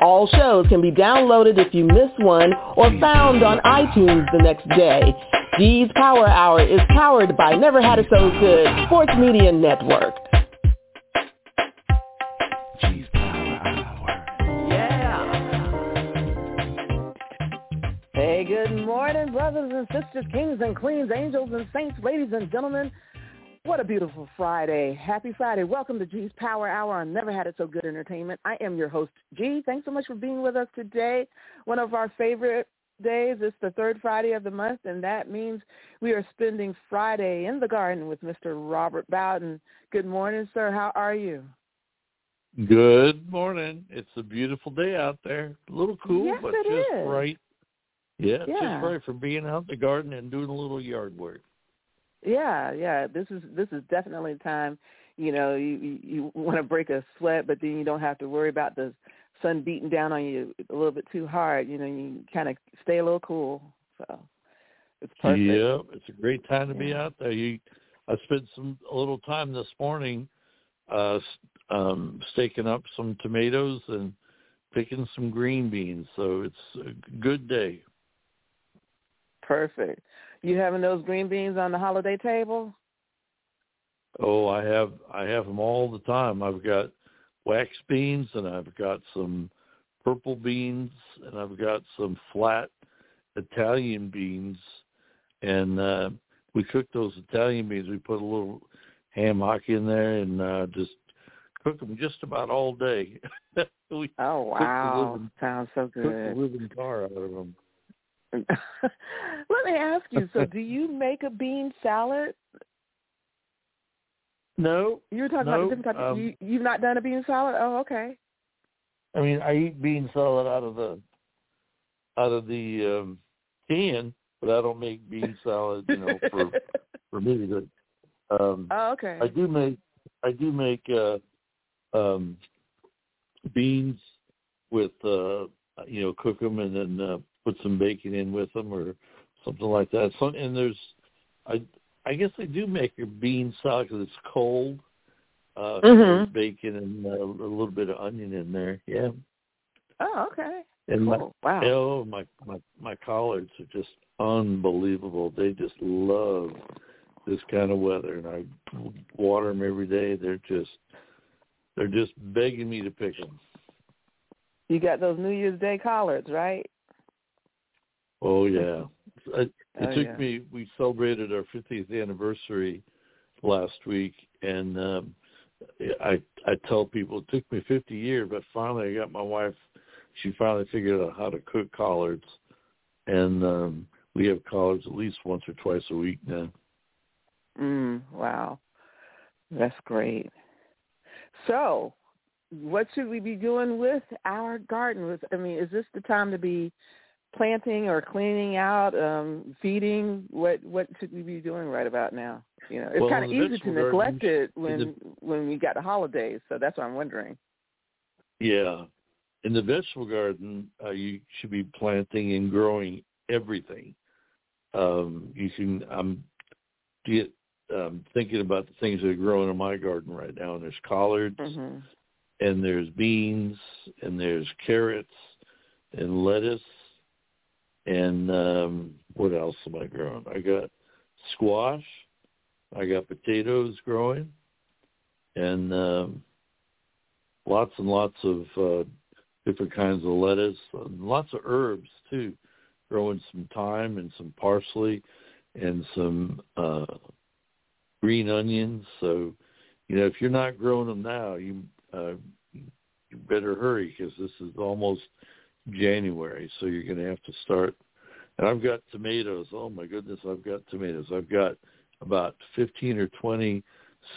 All shows can be downloaded if you miss one or found on iTunes the next day. G's Power Hour is powered by Never Had It So Good Sports Media Network. G's Power Hour. Yeah. Hey, good morning, brothers and sisters, kings and queens, angels and saints, ladies and gentlemen. What a beautiful Friday. Happy Friday. Welcome to G's Power Hour on Never Had It So Good Entertainment. I am your host, G. Thanks so much for being with us today. One of our favorite days. It's the third Friday of the month, and that means we are spending Friday in the garden with Mr. Robert Bowden. Good morning, sir. How are you? Good morning. It's a beautiful day out there. A little cool, Yes, but just is. right. Yeah, Yeah. just right for being out in the garden and doing a little yard work. Yeah, yeah. This is this is definitely the time. You know, you you, you want to break a sweat, but then you don't have to worry about the sun beating down on you a little bit too hard. You know, you kind of stay a little cool. So it's perfect. Yeah, it's a great time to be out there. You, I spent some a little time this morning, uh, um, staking up some tomatoes and picking some green beans. So it's a good day. Perfect. You having those green beans on the holiday table? Oh, I have I have them all the time. I've got wax beans and I've got some purple beans and I've got some flat Italian beans and uh we cook those Italian beans. We put a little ham hock in there and uh just cook them just about all day. Oh wow, living- sounds so cook the good. living tar out of them. Let me ask you. So, do you make a bean salad? No, You were talking No, about the different types. um, you you've not done a bean salad? Oh, okay. I mean, I eat bean salad out of the out of the um, can, but I don't make bean salad, you know, for for me. But um, oh, okay. I do make I do make uh, um, beans with uh, you know cook them and then uh, put some bacon in with them or something like that. So and there's I I guess I do make a bean salad because it's cold. Uh, Mhm. bacon and uh, a little bit of onion in there. Yeah. Oh, okay. And my Wow. oh my my my collards are just unbelievable. They just love this kind of weather, and I water them every day. They're just they're just begging me to pick them. You got those New Year's Day collards, right? Oh yeah, it, it Oh, took yeah. me. We celebrated our 50th anniversary last week, and um, I I tell people it took me 50 years, but finally I got my wife. She finally figured out how to cook collards, and um, we have collards at least once or twice a week now. Mm, wow. That's great. So, what should we be doing with our garden? With I mean, is this the time to be planting or cleaning out, um, feeding? What what should we be doing right about now? You know, it's Well, kind of easy to neglect it when in when we got the holidays. So that's what I'm wondering. Yeah. In the vegetable garden, uh, you should be planting and growing everything. Um, you can. I'm get um, thinking about the things that are growing in my garden right now, and there's collards, hmm and there's beans, and there's carrots, and lettuce, and um, what else am I growing? I got squash, I got potatoes growing, and um, lots and lots of uh, different kinds of lettuce, and lots of herbs too. Growing some thyme and some parsley, and some uh, green onions. So, you know, if you're not growing them now, you uh, you better hurry because this is almost January, so you're going to have to start. And I've got tomatoes. Oh my goodness, I've got tomatoes. I've got about 15 or 20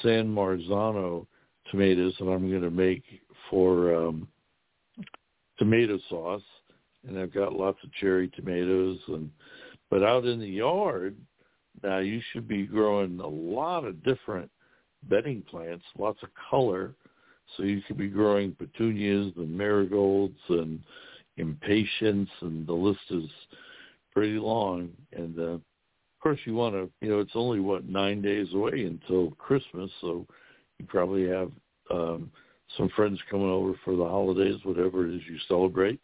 San Marzano tomatoes that I'm going to make for um, tomato sauce, and I've got lots of cherry tomatoes. And but out in the yard now, you should be growing a lot of different bedding plants, lots of color. So you could be growing petunias and marigolds and impatiens, and the list is pretty long. And uh, of course, you want to, you know, it's only what nine days away until Christmas, so you probably have um, some friends coming over for the holidays, whatever it is you celebrate.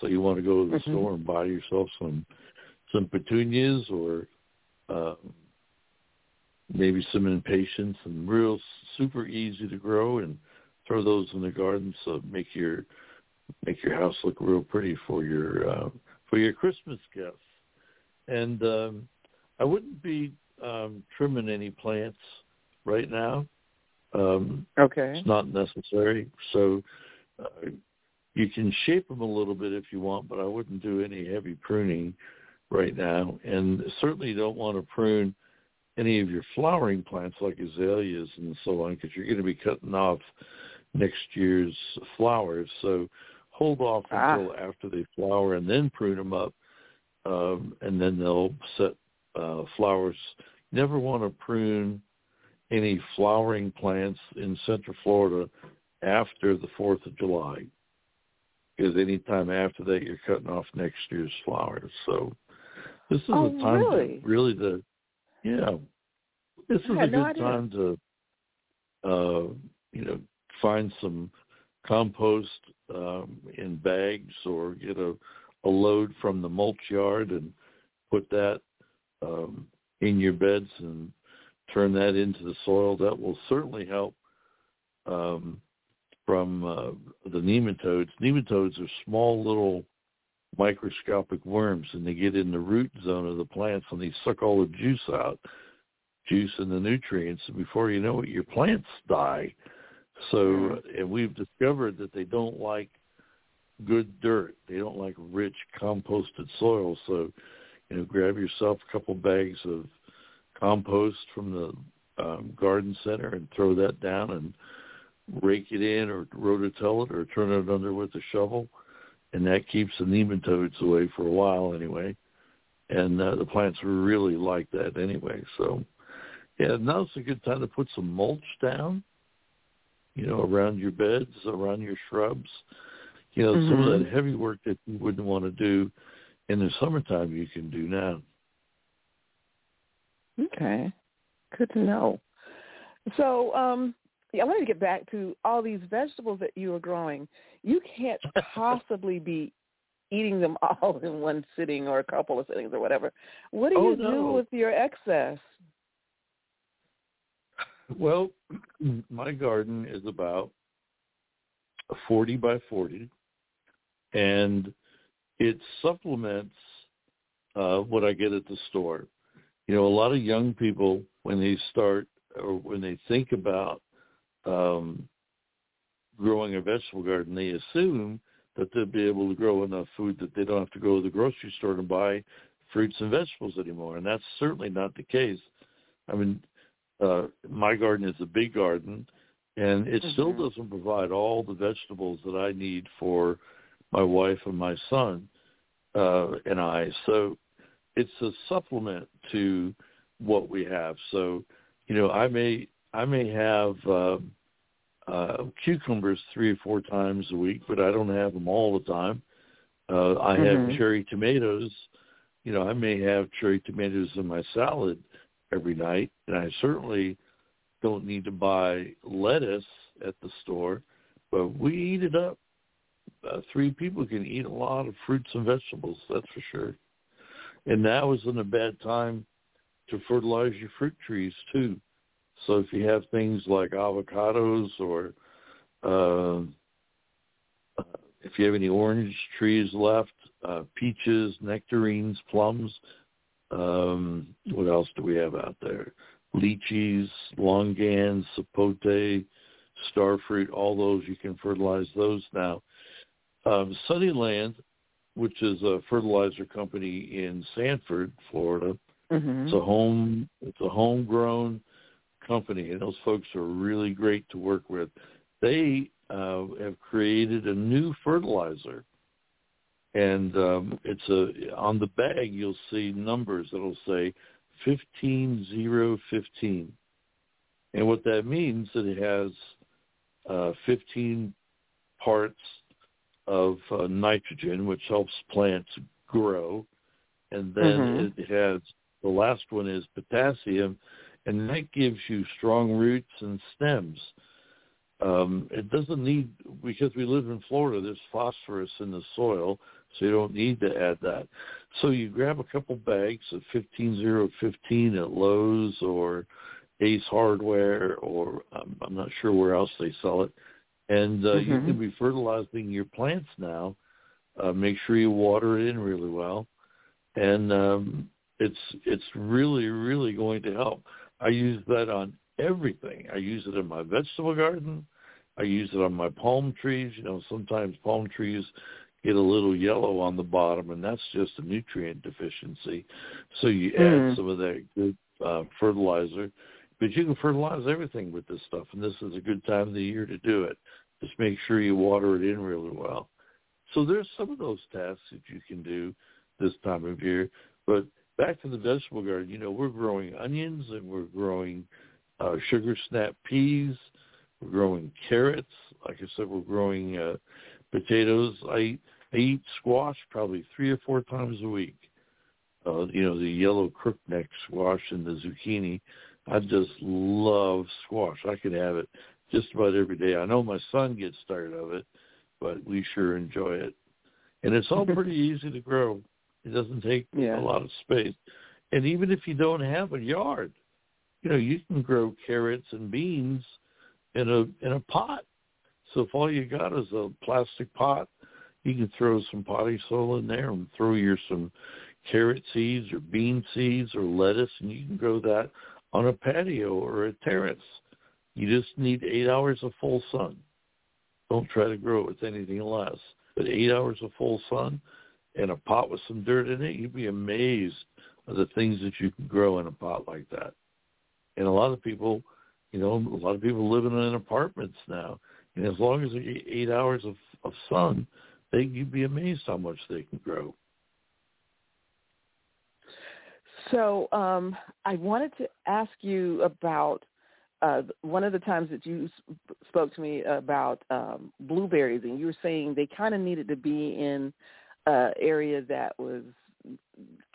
So you want to go to the Mhm. store and buy yourself some some petunias or uh, maybe some impatiens and real super easy to grow and throw those in the garden so make your make your house look real pretty for your uh, for your Christmas gifts. And um, I wouldn't be um, trimming any plants right now. Um, Okay. it's not necessary. So uh, you can shape them a little bit if you want, but I wouldn't do any heavy pruning right now. And certainly don't want to prune any of your flowering plants like azaleas and so on because you're going to be cutting off next year's flowers. So hold off Ah. until after they flower and then prune them up, um, and then they'll set uh, flowers. Never want to prune any flowering plants in Central Florida after the Fourth of July, because anytime after that you're cutting off next year's flowers. So this is Oh, a time really? to really to yeah, this is a good idea. time to uh, you know find some compost um, in bags or get a, a load from the mulch yard and put that um, in your beds and turn that into the soil. That will certainly help um, from uh, the nematodes. Nematodes are small little microscopic worms, and they get in the root zone of the plants and they suck all the juice out, juice and the nutrients. And before you know it, your plants die. So, and we've discovered that they don't like good dirt. They don't like rich composted soil. So, you know, grab yourself a couple bags of compost from the um, garden center and throw that down and rake it in or rototill it or turn it under with a shovel. And that keeps the nematodes away for a while anyway. And uh, the plants really like that anyway. So, yeah, now's a good time to put some mulch down, you know, around your beds, around your shrubs. You know, some of Mhm. that heavy work that you wouldn't want to do in the summertime you can do now. Okay. Good to know. So, um, yeah, I wanted to get back to all these vegetables that you are growing. You can't possibly be eating them all in one sitting or a couple of sittings or whatever. What do Oh, you do with your excess? Well, my garden is about 40 by 40, and it supplements uh, what I get at the store. You know, a lot of young people, when they start or when they think about um, growing a vegetable garden, they assume that they'll be able to grow enough food that they don't have to go to the grocery store to buy fruits and vegetables anymore. And that's certainly not the case. I mean, uh, my garden is a big garden, and it still Mhm. doesn't provide all the vegetables that I need for my wife and my son uh, and I. So it's a supplement to what we have. So, you know, I may I may have uh, uh, cucumbers three or four times a week, but I don't have them all the time. Uh, I have Mhm. cherry tomatoes. You know, I may have cherry tomatoes in my salad every night, and I certainly don't need to buy lettuce at the store, but we eat it up. Uh, three people can eat a lot of fruits and vegetables, that's for sure. And now isn't a bad time to fertilize your fruit trees too. So if you have things like avocados or uh, if you have any orange trees left, uh, peaches, nectarines, plums, um, what else do we have out there? Lychees, longans, sapote, starfruit, all those you can fertilize those now. Um, Sunniland, which is a fertilizer company in Sanford, Florida, Mhm. It's a home. It's a homegrown company, and those folks are really great to work with. They uh, have created a new fertilizer, and um, it's a on the bag. You'll see numbers that'll say fifteen zero fifteen, and what that means that it has uh, fifteen parts of uh, nitrogen, which helps plants grow, and then Mhm. it has the last one is potassium, and that gives you strong roots and stems. Um, it doesn't need because we live in Florida. There's phosphorus in the soil, so you don't need to add that. So you grab a couple bags of fifteen zero fifteen at Lowe's or Ace Hardware, or um, I'm not sure where else they sell it, and uh, you Mhm. can be fertilizing your plants now. Uh, make sure you water it in really well, and um, it's it's really really going to help. I use that on everything. I use it in my vegetable garden. I use it on my palm trees. You know, sometimes palm trees get a little yellow on the bottom, and that's just a nutrient deficiency. So you add Mm. some of that good uh, fertilizer. But you can fertilize everything with this stuff, and this is a good time of the year to do it. Just make sure you water it in really well. So there's some of those tasks that you can do this time of year. But back to the vegetable garden, you know, we're growing onions and we're growing uh, sugar snap peas. We're growing carrots. Like I said, we're growing uh, potatoes. I I eat squash probably three or four times a week. Uh, you know, the yellow crookneck squash and the zucchini. I just love squash. I could have it just about every day. I know my son gets tired of it, but we sure enjoy it. And it's all pretty easy to grow. It doesn't take Yeah. a lot of space. And even if you don't have a yard, you know, you can grow carrots and beans in a in a pot. So if all you got is a plastic pot, you can throw some potting soil in there and throw your some carrot seeds or bean seeds or lettuce and you can grow that on a patio or a terrace. You just need eight hours of full sun. Don't try to grow it with anything less. But eight hours of full sun and a pot with some dirt in it, you'd be amazed at the things that you can grow in a pot like that. And a lot of people, you know, a lot of people living in apartments now. And as long as get eight hours of, of sun, they you'd be amazed how much they can grow. So um, I wanted to ask you about uh, one of the times that you spoke to me about um, blueberries, and you were saying they kind of needed to be in an area that was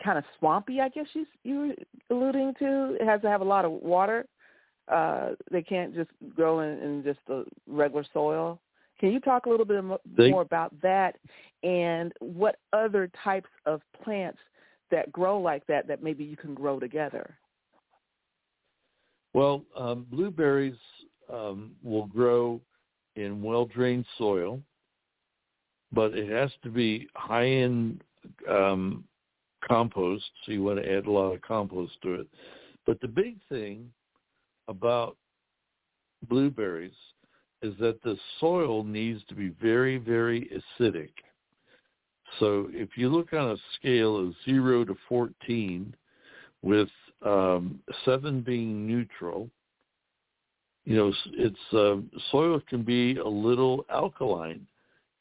kind of swampy. I guess you you were alluding to. It has to have a lot of water. Uh, they can't just grow in, in just the regular soil. Can you talk a little bit They- more about that, and what other types of plants that grow like that that maybe you can grow together? Well, um, blueberries um, will grow in well-drained soil, but it has to be high-end um, compost, so you want to add a lot of compost to it. But the big thing about blueberries is that the soil needs to be very, very acidic. So if you look on a scale of 0 to 14, with um, 7 being neutral, you know, it's uh, soil can be a little alkaline.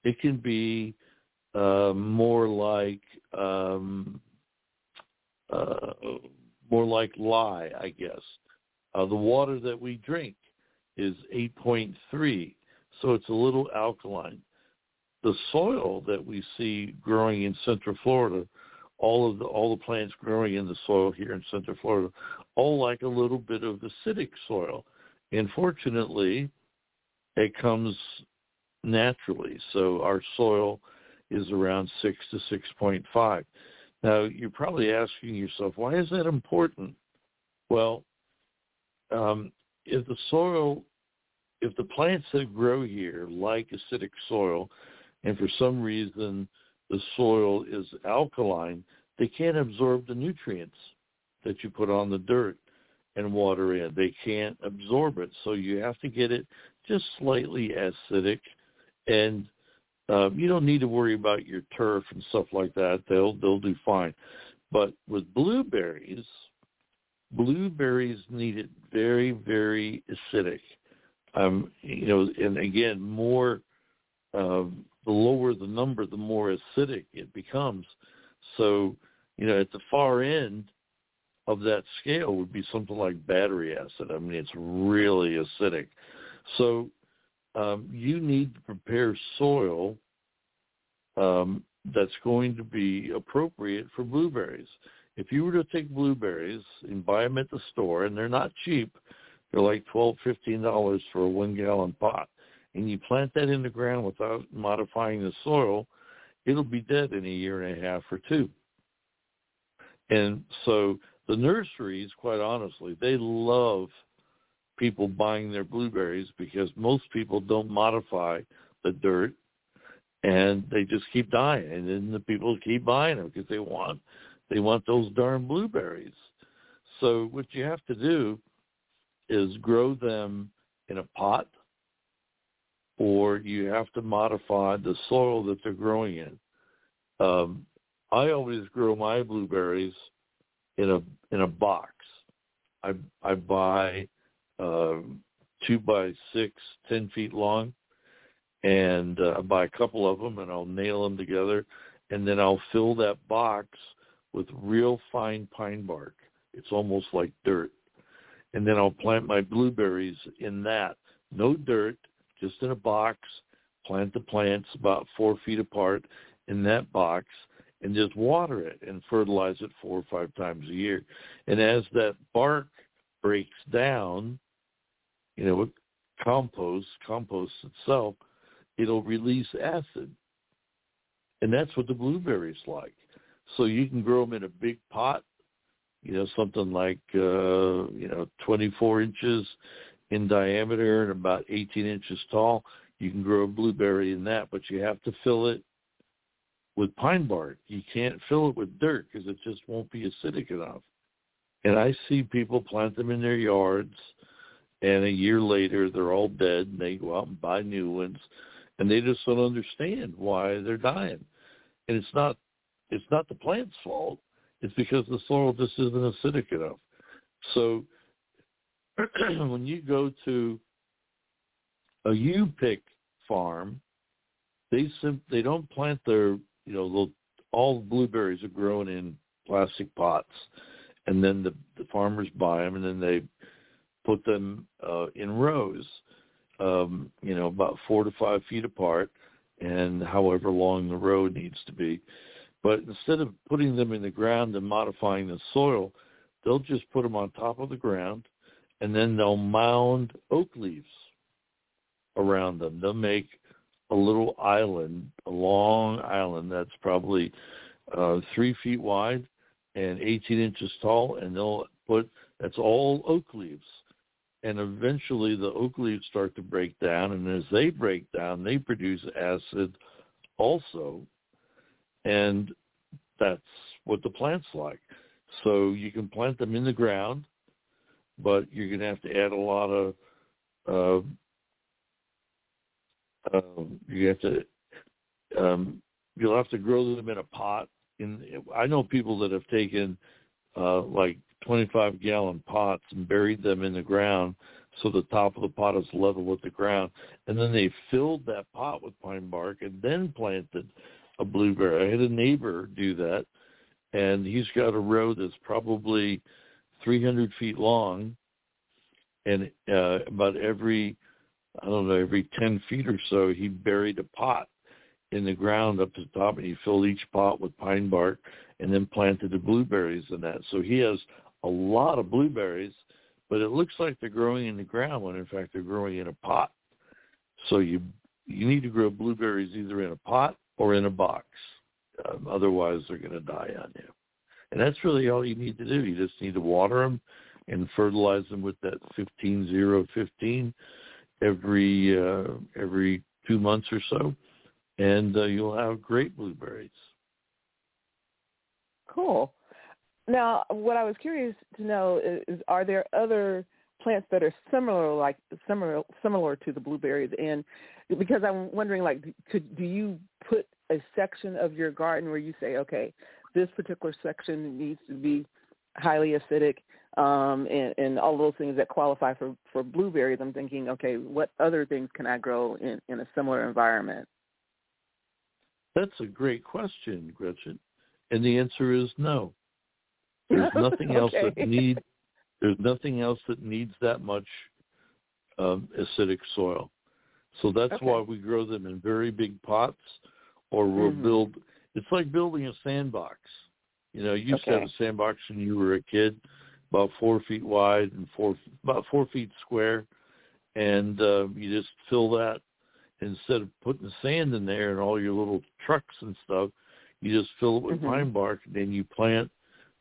It can be uh, more like um, uh, more like lye, I guess. Uh, the water that we drink is 8.3, so it's a little alkaline. The soil that we see growing in Central Florida, all of the all the plants growing in the soil here in Central Florida, all like a little bit of acidic soil. And fortunately, it comes naturally. So our soil is around six to six point five. Now you're probably asking yourself, why is that important? Well, um, if the soil, if the plants that grow here like acidic soil, and for some reason the soil is alkaline, they can't absorb the nutrients that you put on the dirt and water in. They can't absorb it, so you have to get it just slightly acidic, and um, you don't need to worry about your turf and stuff like that. They'll they'll do fine. But with blueberries, blueberries need it very, very acidic. Um, you know, and again, more uh, the lower the number, the more acidic it becomes. So, you know, at the far end of that scale would be something like battery acid. I mean, it's really acidic. So, um, you need to prepare soil um, that's going to be appropriate for blueberries. If you were to take blueberries and buy them at the store, and they're not cheap, they're like twelve, fifteen dollars for a one gallon pot, and you plant that in the ground without modifying the soil, it'll be dead in a year and a half or two. And so the nurseries, quite honestly, they love people buying their blueberries because most people don't modify the dirt and they just keep dying and then the people keep buying them because they want they want those darn blueberries. So what you have to do is grow them in a pot or you have to modify the soil that they're growing in. Um i always grow my blueberries in a in a box. I i buy uh, two by six, ten feet long, and uh, I buy a couple of them and I'll nail them together, and then I'll fill that box with real fine pine bark. It's almost like dirt, and then I'll plant my blueberries in that. No dirt, just in a box. Plant the plants about four feet apart in that box, and just water it and fertilize it four or five times a year. And as that bark breaks down, you know, compost, compost itself, it'll release acid. And that's what the blueberries like. So you can grow them in a big pot, you know, something like, uh, you know, 24 inches in diameter and about 18 inches tall. You can grow a blueberry in that, but you have to fill it with pine bark. You can't fill it with dirt because it just won't be acidic enough. And I see people plant them in their yards and a year later they're all dead and they go out and buy new ones and they just don't understand why they're dying and it's not it's not the plant's fault it's because the soil just isn't acidic enough so when you go to a u pick farm they sim- they don't plant their you know all blueberries are grown in plastic pots and then the the farmers buy them and then they put them uh, in rows, um, you know, about four to five feet apart, and however long the row needs to be. But instead of putting them in the ground and modifying the soil, they'll just put them on top of the ground, and then they'll mound oak leaves around them. They'll make a little island, a long island that's probably uh, three feet wide and 18 inches tall, and they'll put that's all oak leaves and eventually the oak leaves start to break down and as they break down they produce acid also and that's what the plant's like so you can plant them in the ground but you're going to have to add a lot of uh, uh, you have to um, you'll have to grow them in a pot in I know people that have taken uh, like 25 gallon pots and buried them in the ground so the top of the pot is level with the ground. And then they filled that pot with pine bark and then planted a blueberry. I had a neighbor do that, and he's got a row that's probably 300 feet long, and uh, about every, I don't know, every 10 feet or so, he buried a pot in the ground up to the top, and he filled each pot with pine bark and then planted the blueberries in that. So he has a lot of blueberries, but it looks like they're growing in the ground when in fact they're growing in a pot. So you you need to grow blueberries either in a pot or in a box. Um, otherwise, they're going to die on you. And that's really all you need to do. You just need to water them and fertilize them with that 15-0-15 every uh, every two months or so, and uh, you'll have great blueberries. Cool. Now, what I was curious to know is, are there other plants that are similar, like similar, similar to the blueberries? And because I'm wondering, like, could do you put a section of your garden where you say, okay, this particular section needs to be highly acidic, um, and, and all those things that qualify for, for blueberries, I'm thinking, okay, what other things can I grow in, in a similar environment? That's a great question, Gretchen. And the answer is no. There's nothing okay. else that need there's nothing else that needs that much um, acidic soil. So that's Okay. why we grow them in very big pots or we'll Mhm. build it's like building a sandbox. You know, you used to have a sandbox when you were a kid, about four feet wide and four about four feet square, and uh, you just fill that instead of putting sand in there and all your little trucks and stuff. You just fill it with Mhm. pine bark, and then you plant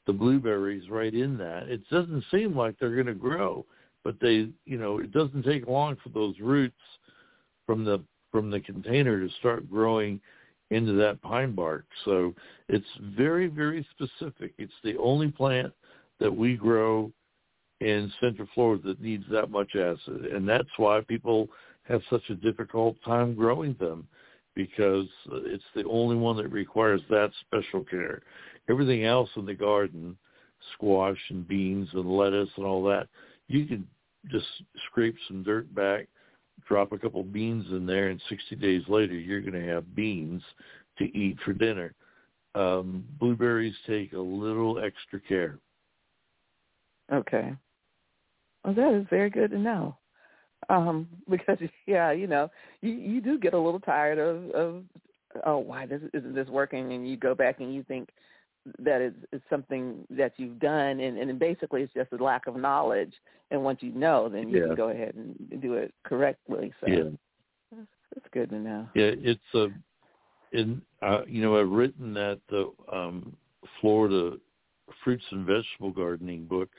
the blueberries right in that. It doesn't seem like they're going to grow, but they, you know, it doesn't take long for those roots from the from the container to start growing into that pine bark. So it's very, very specific. It's the only plant that we grow in Central Florida that needs that much acid, and that's why people have such a difficult time growing them because it's the only one that requires that special care. Everything else in the garden, squash and beans and lettuce and all that, you can just scrape some dirt back, drop a couple beans in there, and 60 days later you're going to have beans to eat for dinner. Um, blueberries take a little extra care. Okay. Well, that is very good to know. Um, because yeah, you know, you you do get a little tired of of oh why this isn't this working, and you go back and you think that it's, it's something that you've done, and and basically it's just a lack of knowledge. And once you know, then you Yeah. can go ahead and do it correctly. So Yeah. that's, that's good to know. Yeah, it's a, in uh, you know, I've written that the um, Florida fruits and vegetable gardening book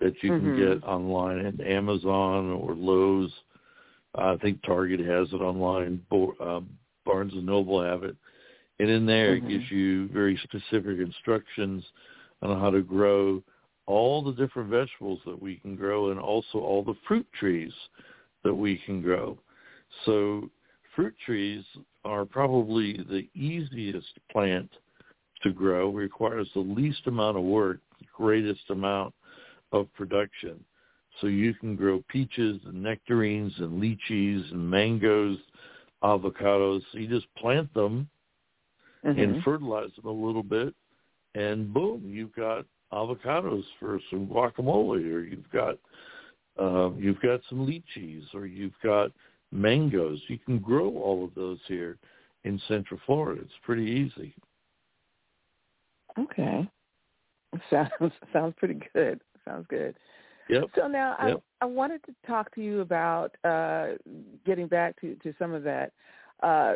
that you can Mhm. get online at Amazon or Lowe's. I think Target has it online. Bo- um, Barnes and Noble have it, and in there Mhm. it gives you very specific instructions on how to grow all the different vegetables that we can grow, and also all the fruit trees that we can grow. So fruit trees are probably the easiest plant to grow, requires the least amount of work, the greatest amount of production. So you can grow peaches and nectarines and lychees and mangoes, avocados. So you just plant them Mhm. and fertilize them a little bit, and boom, you've got avocados for some guacamole, or you've got uh, you've got some lychees, or you've got mangoes. You can grow all of those here in Central Florida. It's pretty easy. Okay. Sounds sounds pretty good. Sounds good. Yep. So now Yep. I I wanted to talk to you about uh, getting back to, to some of that. Uh,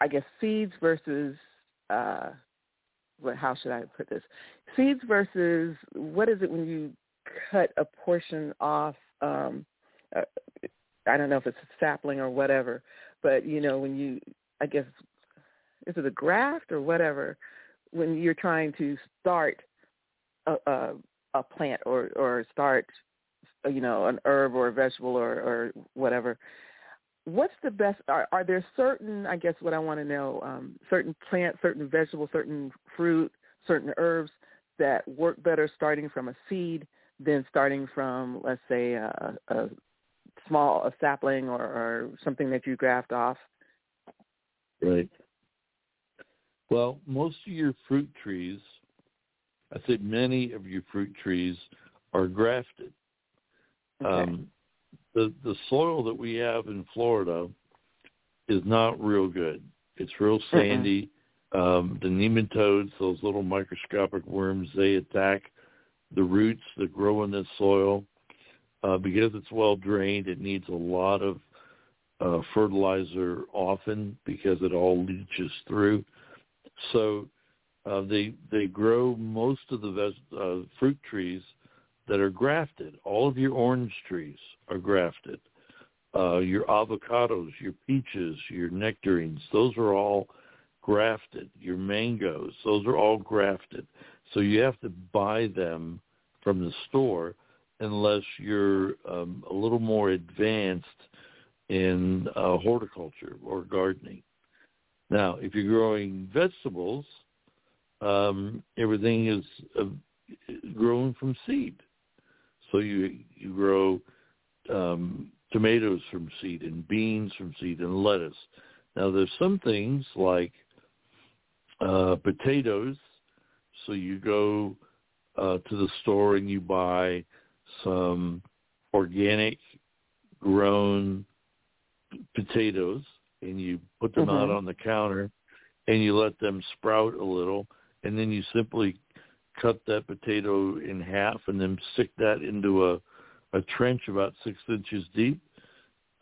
I guess seeds versus uh, what? How should I put this? Seeds versus what is it when you cut a portion off? Um, uh, I don't know if it's a sapling or whatever, but you know when you, I guess, is it a graft or whatever? When you're trying to start a, a, a plant or or start, you know, an herb or a vegetable or or whatever. What's the best? Are, are there certain? I guess what I want to know. Um, certain plants, certain vegetables, certain fruit, certain herbs that work better starting from a seed than starting from, let's say, a, a small a sapling or, or something that you graft off. Right. Well, most of your fruit trees, I say many of your fruit trees are grafted. Okay. Um, the the soil that we have in Florida is not real good. It's real sandy. Um, the nematodes, those little microscopic worms, they attack the roots that grow in this soil. Uh, because it's well drained, it needs a lot of uh, fertilizer often because it all leaches through. So uh, they they grow most of the ves- uh, fruit trees that are grafted. All of your orange trees are grafted. Uh, your avocados, your peaches, your nectarines, those are all grafted. Your mangoes, those are all grafted. So you have to buy them from the store unless you're um, a little more advanced in uh, horticulture or gardening. Now, if you're growing vegetables, um, everything is uh, grown from seed. So you you grow um, tomatoes from seed and beans from seed and lettuce. Now there's some things like uh, potatoes. So you go uh, to the store and you buy some organic grown potatoes and you put them out Mhm. on the counter and you let them sprout a little and then you simply cut that potato in half and then stick that into a a trench about six inches deep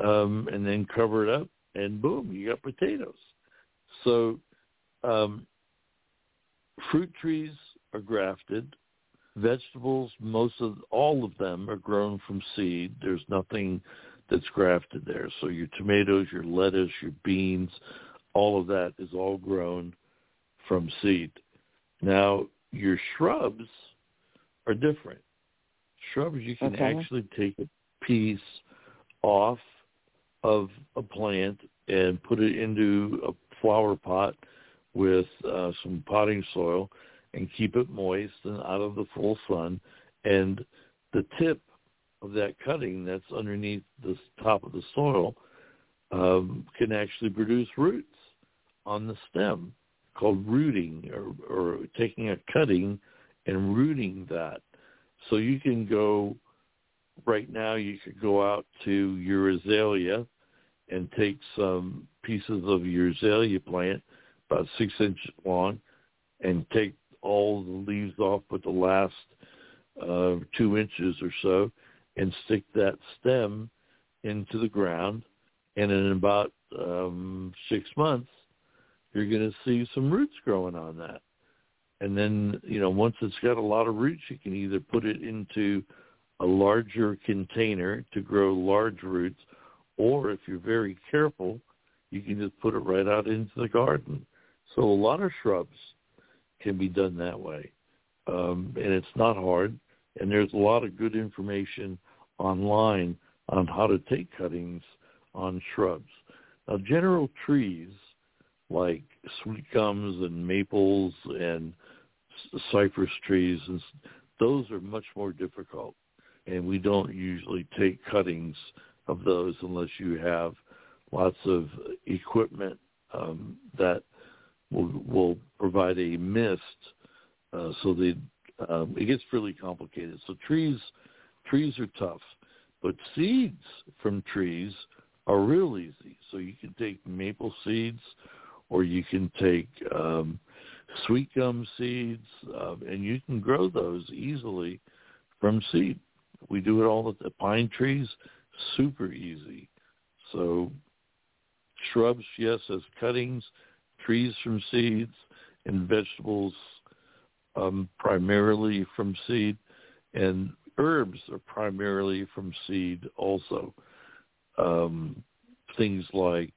um and then cover it up and boom you got potatoes. So um fruit trees are grafted. Vegetables most of all of them are grown from seed. There's nothing that's grafted there. So your tomatoes your lettuce your beans all of that is all grown from seed. Now your shrubs are different shrubs you can Okay. actually take a piece off of a plant and put it into a flower pot with uh, some potting soil and keep it moist and out of the full sun. And the tip of that cutting that's underneath the top of the soil um, can actually produce roots on the stem called rooting or, or taking a cutting and rooting that. So you can go right now you could go out to your azalea and take some pieces of your azalea plant about six inches long and take all the leaves off but the last uh, two inches or so and stick that stem into the ground and in about um, six months you're going to see some roots growing on that. And then you know once it's got a lot of roots you can either put it into a larger container to grow large roots or if you're very careful you can just put it right out into the garden. So a lot of shrubs can be done that way. Um, and it's not hard. And there's a lot of good information online on how to take cuttings on shrubs. Now general trees like sweet gums and maples and cypress trees and those are much more difficult. And we don't usually take cuttings of those unless you have lots of equipment um, that will will provide a mist uh, so they um, it gets really complicated. So trees trees are tough but seeds from trees are real easy. So you can take maple seeds or you can take um, sweet gum seeds, uh, and you can grow those easily from seed. We do it all at the pine trees, super easy. So shrubs, yes, as cuttings, trees from seeds, and vegetables um, primarily from seed, and herbs are primarily from seed also. Um, things like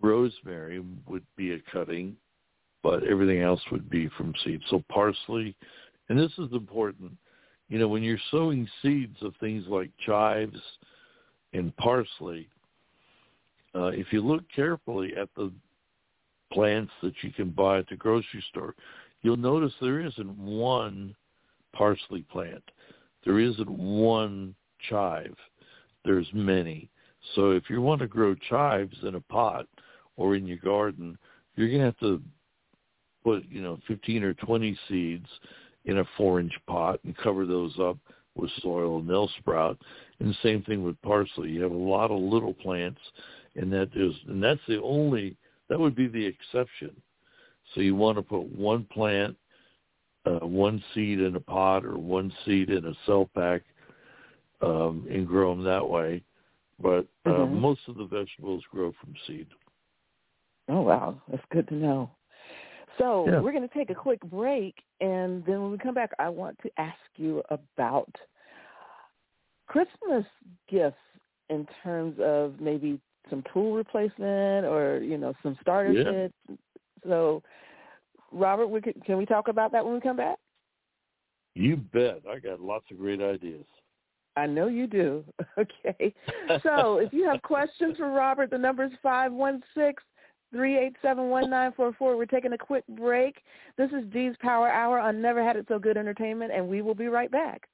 rosemary would be a cutting, but everything else would be from seed. So parsley, and this is important, you know, when you're sowing seeds of things like chives and parsley, uh, if you look carefully at the plants that you can buy at the grocery store, you'll notice there isn't one parsley plant. There isn't one chive. There's many. So if you want to grow chives in a pot or in your garden, you're going to have to put, you know, 15 or 20 seeds in a four-inch pot and cover those up with soil and they'll sprout. And the same thing with parsley. You have a lot of little plants and that is, and that's the only, that would be the exception. So you want to put one plant, uh, one seed in a pot or one seed in a cell pack um, and grow them that way. But uh, Mhm. most of the vegetables grow from seed. Oh wow, that's good to know. So Yeah. we're going to take a quick break, and then when we come back, I want to ask you about Christmas gifts in terms of maybe some tool replacement or you know some starter Yeah. kits. So, Robert, we could, can we talk about that when we come back? You bet. I got lots of great ideas. I know you do. Okay. So if you have questions for Robert, the number is five one six 716-387-1944. We're taking a quick break. This is G's Power Hour on Never Had It So Good Entertainment, and we will be right back.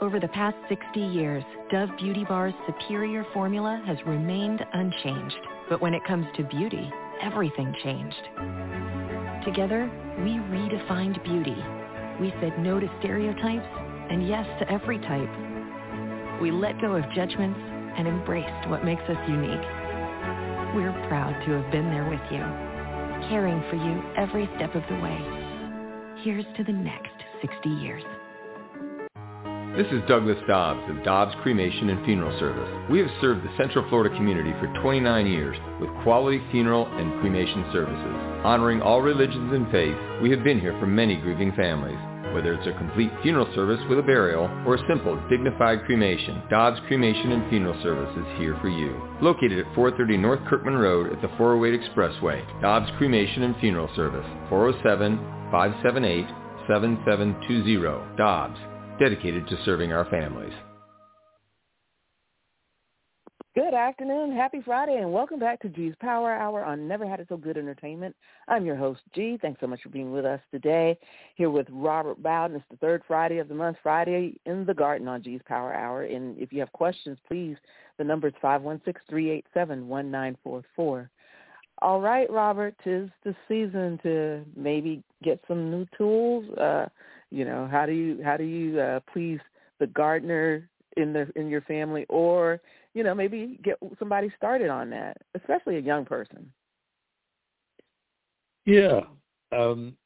Over the past 60 years, Dove Beauty Bar's superior formula has remained unchanged. But when it comes to beauty, everything changed. Together, we redefined beauty. We said no to stereotypes and yes to every type. We let go of judgments and embraced what makes us unique. We're proud to have been there with you, caring for you every step of the way. Here's to the next 60 years. This is Douglas Dobbs of Dobbs Cremation and Funeral Service. We have served the Central Florida community for 29 years with quality funeral and cremation services. Honoring all religions and faiths, we have been here for many grieving families. Whether it's a complete funeral service with a burial or a simple, dignified cremation, Dobbs Cremation and Funeral Service is here for you. Located at 430 North Kirkman Road at the 408 Expressway, Dobbs Cremation and Funeral Service, 407-578-7720. Dobbs, dedicated to serving our families. Good afternoon, happy Friday, and welcome back to G's Power Hour on Never Had It So Good Entertainment. I'm your host, G. Thanks so much for being with us today. Here with Robert Bowden. It's the third Friday of the month, Friday in the Garden on G's Power Hour. And if you have questions, please, the number is 516-387-1944. All right, Robert, tis the season to maybe get some new tools. Uh, you know, how do you how do you uh, please the gardener in the in your family, or you know, maybe get somebody started on that, especially a young person. Yeah. Um,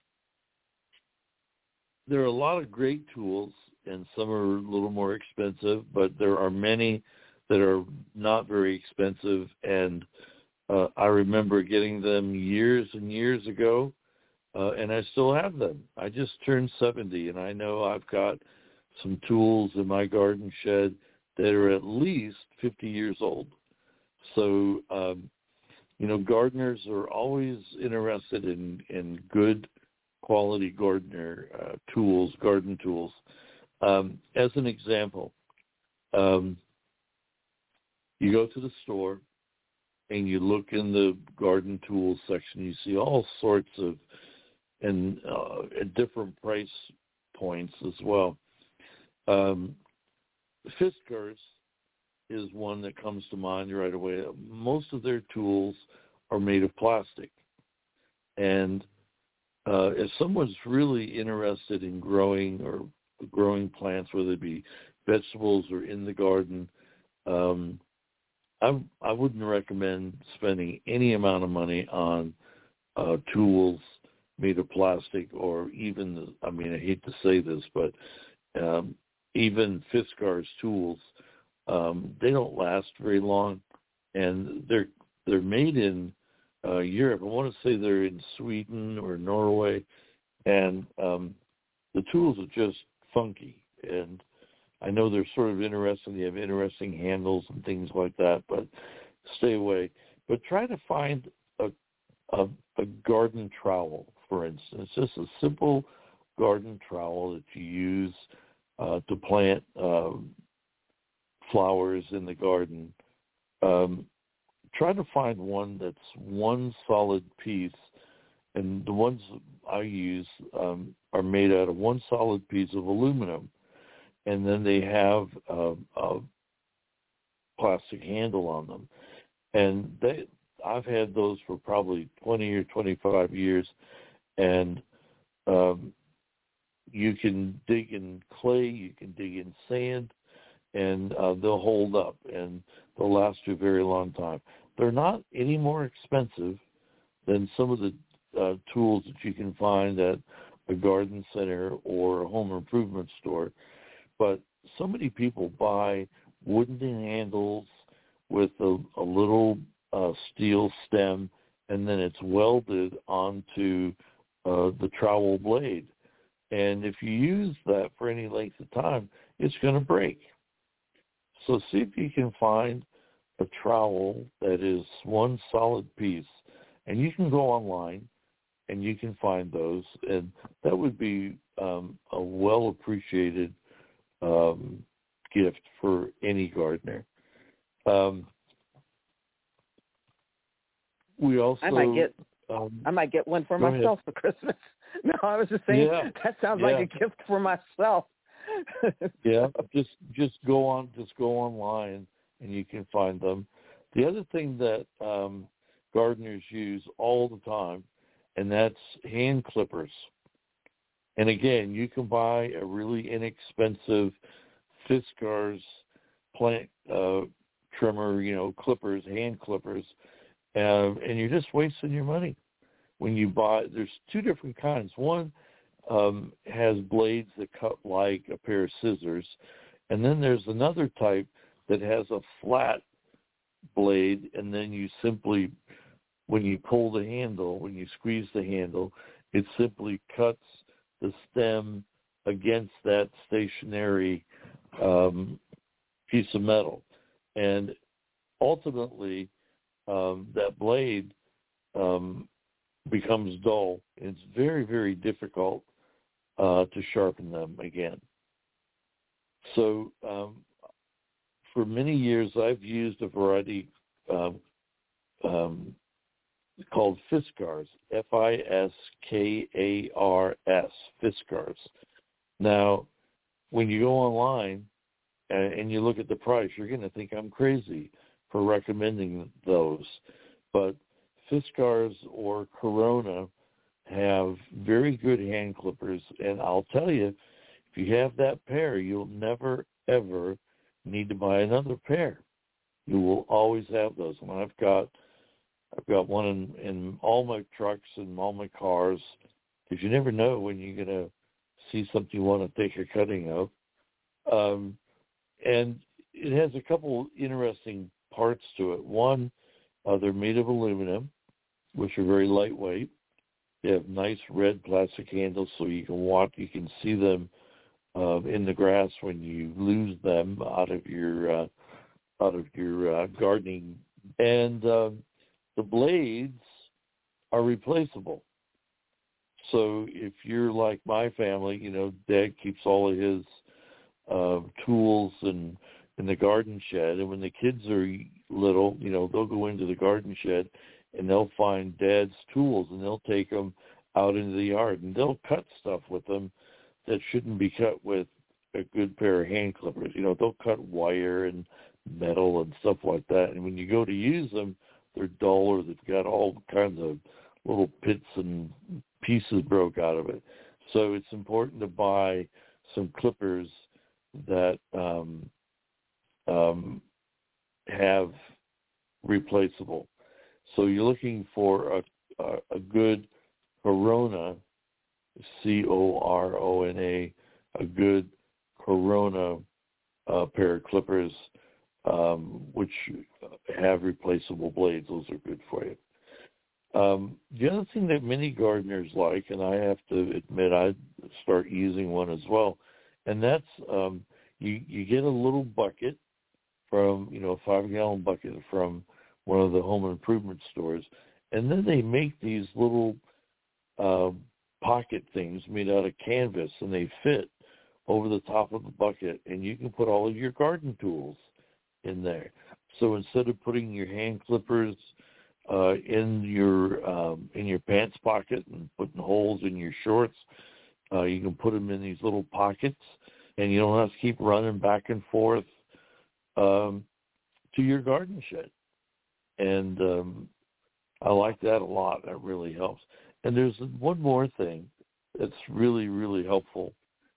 there are a lot of great tools, and some are a little more expensive, but there are many that are not very expensive. And uh, I remember getting them years and years ago, uh, and I still have them. I just turned 70, and I know I've got some tools in my garden shed that are at least 50 years old. So, um, you know, gardeners are always interested in, in good quality gardener uh, tools, garden tools. Um, as an example, um, you go to the store and you look in the garden tools section, you see all sorts of and uh, at different price points as well. Um, Fiskars is one that comes to mind right away. Most of their tools are made of plastic. And uh, if someone's really interested in growing or growing plants, whether it be vegetables or in the garden, um, I, I wouldn't recommend spending any amount of money on uh, tools made of plastic or even, I mean, I hate to say this, but um, even Fiskars tools, um, they don't last very long, and they're they're made in uh, Europe. I want to say they're in Sweden or Norway, and um, the tools are just funky. And I know they're sort of interesting. They have interesting handles and things like that, but stay away. But try to find a a, a garden trowel, for instance, just a simple garden trowel that you use uh, to plant um, flowers in the garden. Um, try to find one that's one solid piece, and the ones I use um, are made out of one solid piece of aluminum, and then they have a, a plastic handle on them, and they I've had those for probably 20 or 25 years, and um, you can dig in clay, you can dig in sand, and uh, they'll hold up and they'll last you a very long time. They're not any more expensive than some of the uh, tools that you can find at a garden center or a home improvement store. But so many people buy wooden handles with a, a little uh, steel stem, and then it's welded onto uh, the trowel blade. And if you use that for any length of time, it's going to break. So see if you can find a trowel that is one solid piece. And you can go online and you can find those. And that would be um, a well appreciated um, gift for any gardener. Um, we also I might get um, I might get one for Go ahead. myself for Christmas. No, I was just saying Yeah. that sounds Yeah. like a gift for myself. yeah, just just go on just go online and you can find them. The other thing that um, gardeners use all the time, and that's hand clippers. And again, you can buy a really inexpensive Fiskars plant uh, trimmer, you know, clippers, hand clippers, um, and you're just wasting your money when you buy. There's two different kinds. One um, has blades that cut like a pair of scissors, and then there's another type that has a flat blade, and then you simply, when you pull the handle, when you squeeze the handle, it simply cuts the stem against that stationary um, piece of metal, and ultimately, um, that blade um, becomes dull. It's very, very difficult uh, to sharpen them again. So um, for many years, I've used a variety um, um, called Fiskars, F-I-S-K-A-R-S, Fiskars. Now, when you go online and, and you look at the price, you're going to think I'm crazy for recommending those. But Fiskars or Corona have very good hand clippers, and I'll tell you, if you have that pair, you'll never ever need to buy another pair. You will always have those. And I've got I've got one in, in all my trucks and all my cars because you never know when you're gonna see something you want to take a cutting of. Um, and it has a couple interesting parts to it. One, uh, they're made of aluminum, which are very lightweight. They have nice red plastic handles, so you can walk, you can see them uh, in the grass when you lose them out of your uh, out of your uh, gardening. And um, the blades are replaceable. So if you're like my family, you know, Dad keeps all of his uh, tools and in the garden shed, and when the kids are little, you know, they'll go into the garden shed and they'll find Dad's tools and they'll take them out into the yard and they'll cut stuff with them that shouldn't be cut with a good pair of hand clippers. You know, they'll cut wire and metal and stuff like that. And when you go to use them, they're dull or they've got all kinds of little pits and pieces broke out of it. So it's important to buy some clippers that um, um, have replaceable. So you're looking for a, a, a good Corona, C-O-R-O-N-A, a good Corona uh, pair of clippers, um, which have replaceable blades. Those are good for you. Um, the other thing that many gardeners like, and I have to admit I start using one as well, and that's um, you, you get a little bucket from, you know, a five-gallon bucket from one of the home improvement stores, and then they make these little uh, pocket things made out of canvas, and they fit over the top of the bucket, and you can put all of your garden tools in there. So instead of putting your hand clippers uh, in your um, in your pants pocket and putting holes in your shorts, uh, you can put them in these little pockets, and you don't have to keep running back and forth um, to your garden shed. And um, I like that a lot. That really helps. And there's one more thing that's really really helpful,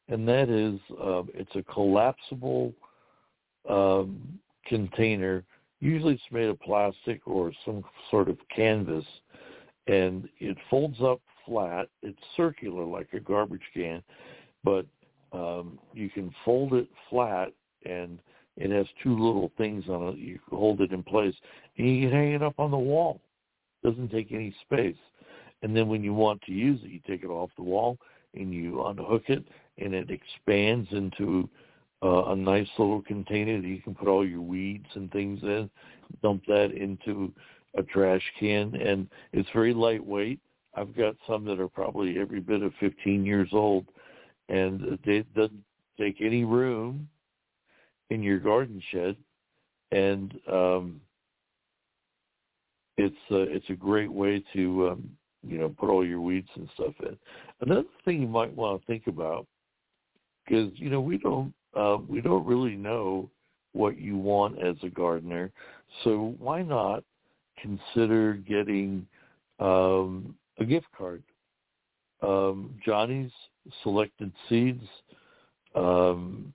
and that is uh, it's a collapsible um, container. Usually it's made of plastic or some sort of canvas, and it folds up flat. It's circular like a garbage can, but um, you can fold it flat, and it has two little things on it. You hold it in place, and you can hang it up on the wall. Doesn't take any space. And then when you want to use it, you take it off the wall and you unhook it, and it expands into uh, a nice little container that you can put all your weeds and things in. Dump that into a trash can, and it's very lightweight. I've got some that are probably every bit of 15 years old, and it doesn't take any room in your garden shed. And um, it's uh, it's a great way to um, you know put all your weeds and stuff in. Another thing you might want to think about because you know we don't uh, we don't really know what you want as a gardener, so why not consider getting um, a gift card? Um, Johnny's Selected Seeds, um,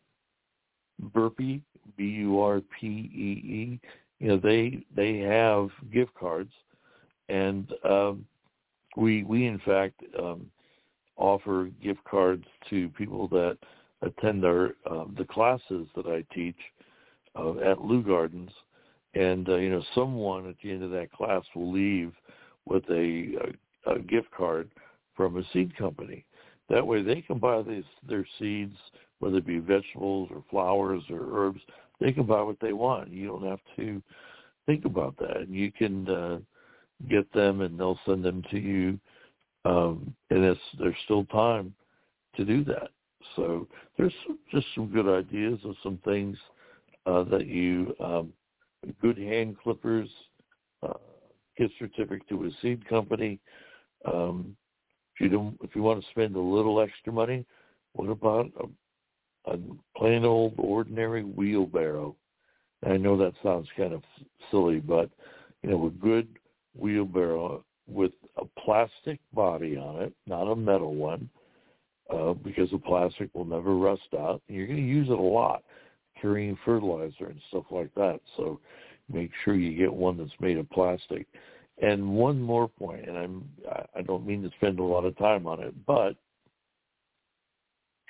Burpee, B-U-R-P-E-E, you know they they have gift cards, and um, we we in fact um, offer gift cards to people that attend our um, the classes that I teach uh, at Leu Gardens, and uh, you know someone at the end of that class will leave with a, a, a gift card from a seed company. That way they can buy these their seeds, whether it be vegetables or flowers or herbs. They can buy what they want. You don't have to think about that. You can uh, get them, and they'll send them to you. Um, and it's there's still time to do that. So there's just some good ideas of some things uh, that you um, good hand clippers, uh, gift certificate to a seed company. Um, if you don't, if you want to spend a little extra money, what about a, a plain old ordinary wheelbarrow? I know that sounds kind of silly, but you know, a good wheelbarrow with a plastic body on it, not a metal one, uh, because the plastic will never rust out. You're going to use it a lot, carrying fertilizer and stuff like that. So make sure you get one that's made of plastic. And one more point, and I'm I don't mean to spend a lot of time on it, but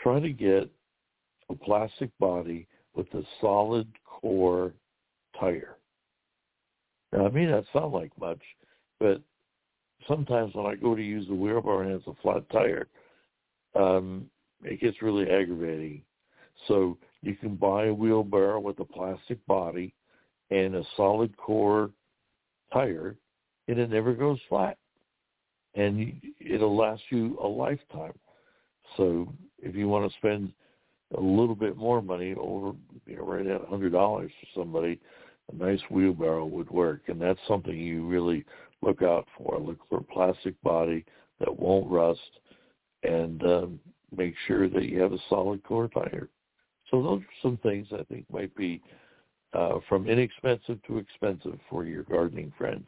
try to get a plastic body with a solid core tire. Now, I mean that sound like much, but sometimes when I go to use the wheelbarrow and it's a flat tire, um, it gets really aggravating. So you can buy a wheelbarrow with a plastic body and a solid core tire, and it never goes flat, and it'll last you a lifetime. So if you want to spend a little bit more money over you know right at a hundred dollars for somebody a nice wheelbarrow would work. And that's something you really look out for. Look for a plastic body that won't rust and um, make sure that you have a solid core tire. So those are some things i think might be uh, from inexpensive to expensive for your gardening friends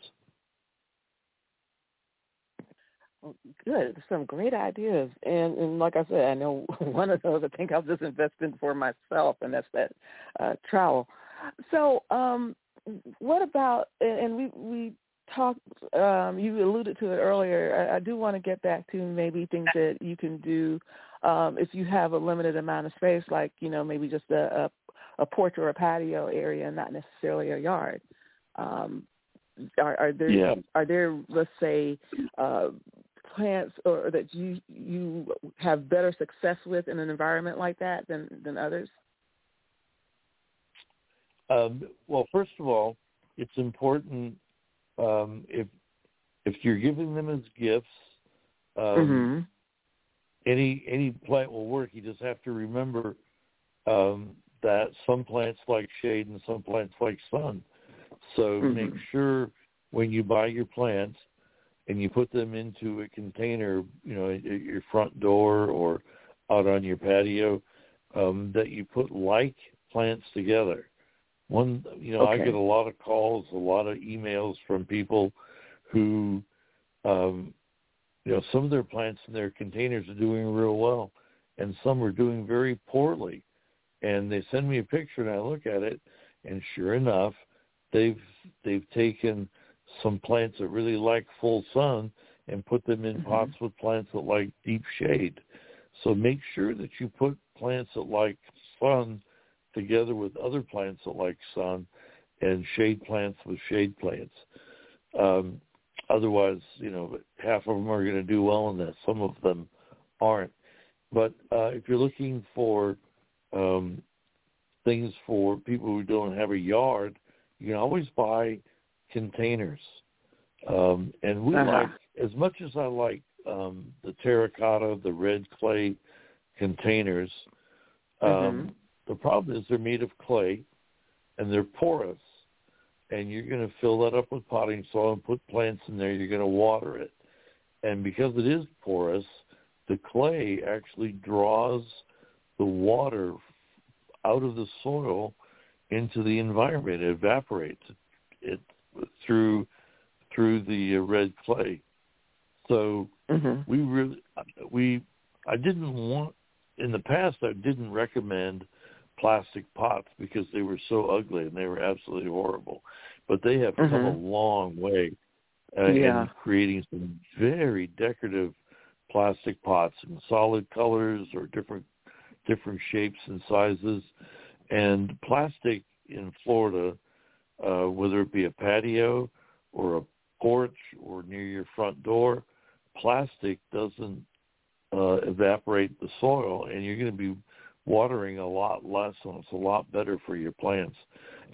good. Some great ideas. And and like I said, I know one of those I think I'll just invest in for myself and that's that uh trowel. So um what about and we we talked um you alluded to it earlier. I, I do want to get back to maybe things that you can do um if you have a limited amount of space like, you know, maybe just a a, a porch or a patio area, not necessarily a yard. Um are, are there yeah. are there let's say uh, plants or that you you have better success with in an environment like that than than others? Um, well, first of all, it's important um, if if you're giving them as gifts. Um, mm-hmm. Any any plant will work. You just have to remember um, that some plants like shade and some plants like sun. So mm-hmm. make sure when you buy your plants and you put them into a container, you know, at your front door or out on your patio, um, that you put like plants together. One, you know, okay. I get a lot of calls, a lot of emails from people who, um, you know, some of their plants in their containers are doing real well, and some are doing very poorly. And they send me a picture, and I look at it, and sure enough, they've they've taken some plants that really like full sun and put them in mm-hmm. pots with plants that like deep shade. So make sure that you put plants that like sun together with other plants that like sun and shade plants with shade plants. Um, otherwise, you know, half of them are going to do well in that. Some of them aren't. But uh, if you're looking for um, things for people who don't have a yard, you can always buy – containers. Um, and we uh-huh. like, as much as I like um, the terracotta, the red clay containers, um, mm-hmm. the problem is they're made of clay and they're porous. and you're going to fill that up with potting soil and put plants in there. You're going to water it, and because it is porous, the clay actually draws the water out of the soil into the environment. It evaporates it through through the uh, red clay. So Mhm. we really we I didn't want in the past I didn't recommend plastic pots because they were so ugly and they were absolutely horrible. But they have come a Mhm. long way uh, Yeah. in creating some very decorative plastic pots in solid colors or different different shapes and sizes. And plastic in Florida, uh, whether it be a patio or a porch or near your front door, plastic doesn't uh, evaporate the soil, and you're going to be watering a lot less, and it's a lot better for your plants,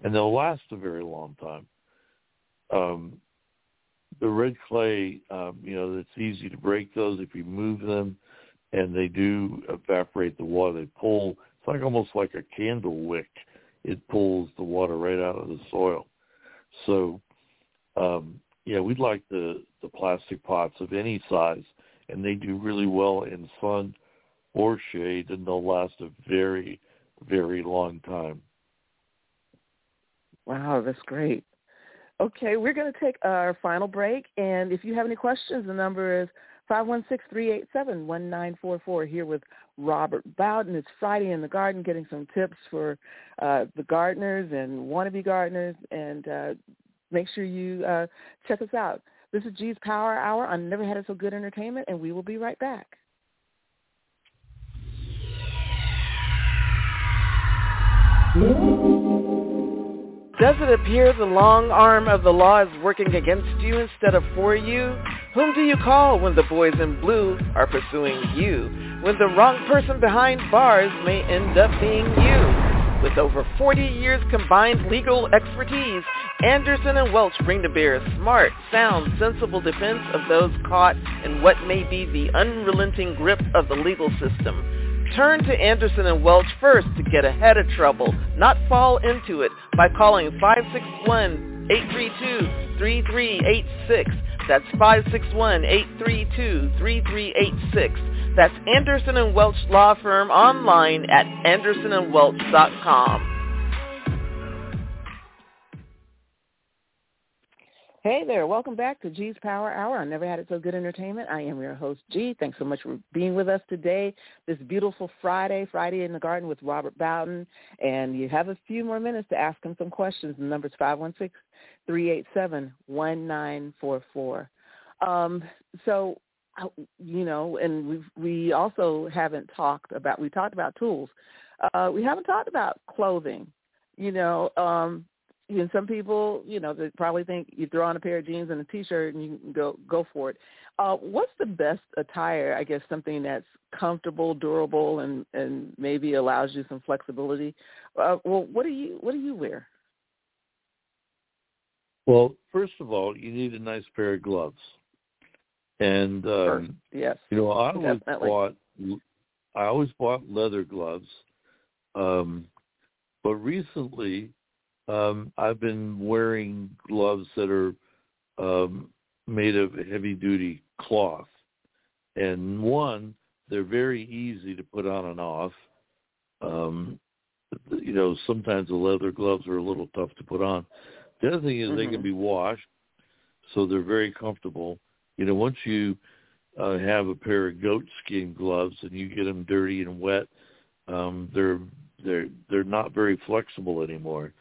and they'll last a very long time. Um, the red clay, um, you know, it's easy to break those if you move them, and they do evaporate the water. They pull. It's like almost like a candle wick. It pulls the water right out of the soil. So, um, yeah, we'd like the the plastic pots of any size, and they do really well in sun or shade, and they'll last a very, very long time. Wow, that's great. Okay, we're going to take our final break, and if you have any questions, the number is 516-387-1944 here with Robert Bowden. It's Friday in the Garden, getting some tips for uh, the gardeners and wannabe gardeners, and uh, make sure you uh, check us out. This is G's Power Hour on Never Had It So Good Entertainment, and we will be right back. Does it appear the long arm of the law is working against you instead of for you? Whom do you call when the boys in blue are pursuing you? When the wrong person behind bars may end up being you? With over 40 years combined legal expertise, Anderson and Welch bring to bear a smart, sound, sensible defense of those caught in what may be the unrelenting grip of the legal system. Turn to Anderson and Welch first to get ahead of trouble, not fall into it by calling 561-832-3386. That's 561-832-3386. That's Anderson and Welch Law Firm online at andersonandwelch.com. Hey there, welcome back to G's Power Hour. I never had it so good entertainment. I am your host, G. Thanks so much for being with us today. This beautiful Friday, Friday in the Garden with Robert Bowden. And you have a few more minutes to ask him some questions. The number's 516-387-1944. Um, so, you know, and we we also haven't talked about, we talked about tools. Uh, we haven't talked about clothing. You know, um, you know, some people, you know, they probably think you throw on a pair of jeans and a t-shirt and you can go go for it. Uh, what's the best attire? I guess something that's comfortable, durable, and and maybe allows you some flexibility. Uh, well, what do you what do you wear? Well, first of all, you need a nice pair of gloves, and First, um, yes. you know I always Definitely. bought I always bought leather gloves, um, but recently um, I've been wearing gloves that are um, made of heavy duty cloth, and one they're very easy to put on and off. Um, you know, sometimes the leather gloves are a little tough to put on. The other thing is they can Mhm. be washed, so they're very comfortable. You know, once you uh, have a pair of goat skin gloves and you get them dirty and wet, um, they're they're they're not very flexible anymore.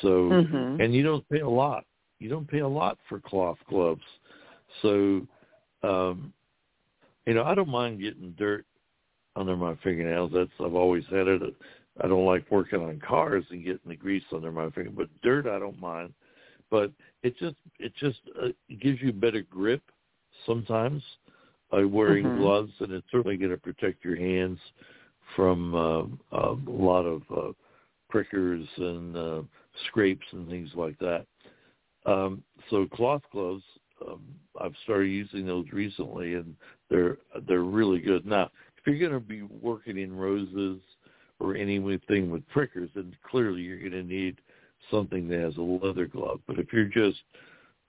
So, Mhm. and you don't pay a lot. You don't pay a lot for cloth gloves. So, um, you know, I don't mind getting dirt under my fingernails. That's I've always had it. I don't like working on cars and getting the grease under my finger, but dirt I don't mind. But it just it just uh, gives you better grip sometimes by wearing Mhm. gloves, and it's certainly going to protect your hands from uh, a lot of uh, prickers and uh, scrapes and things like that. Um, so cloth gloves, um, I've started using those recently, and they're they're really good. Now, if you're going to be working in roses or anything with prickers, then clearly you're going to need something that has a leather glove. But if you're just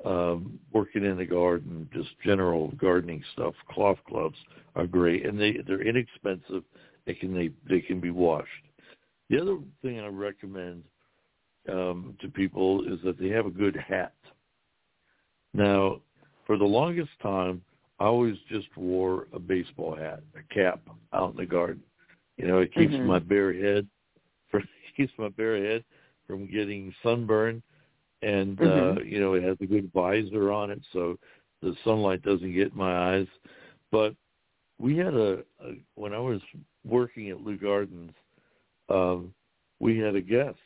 um, working in the garden, just general gardening stuff, cloth gloves are great, and they they're inexpensive. They can they they can be washed. The other thing I recommend um, to people is that they have a good hat. Now, for the longest time, I always just wore a baseball hat, a cap out in the garden. You know, it keeps Mhm. my bare head from keeps my bare head from getting sunburn, and uh, you know, it has a good visor on it, so the sunlight doesn't get in my eyes. But we had a, a when I was working at Leu Gardens, um, we had a guest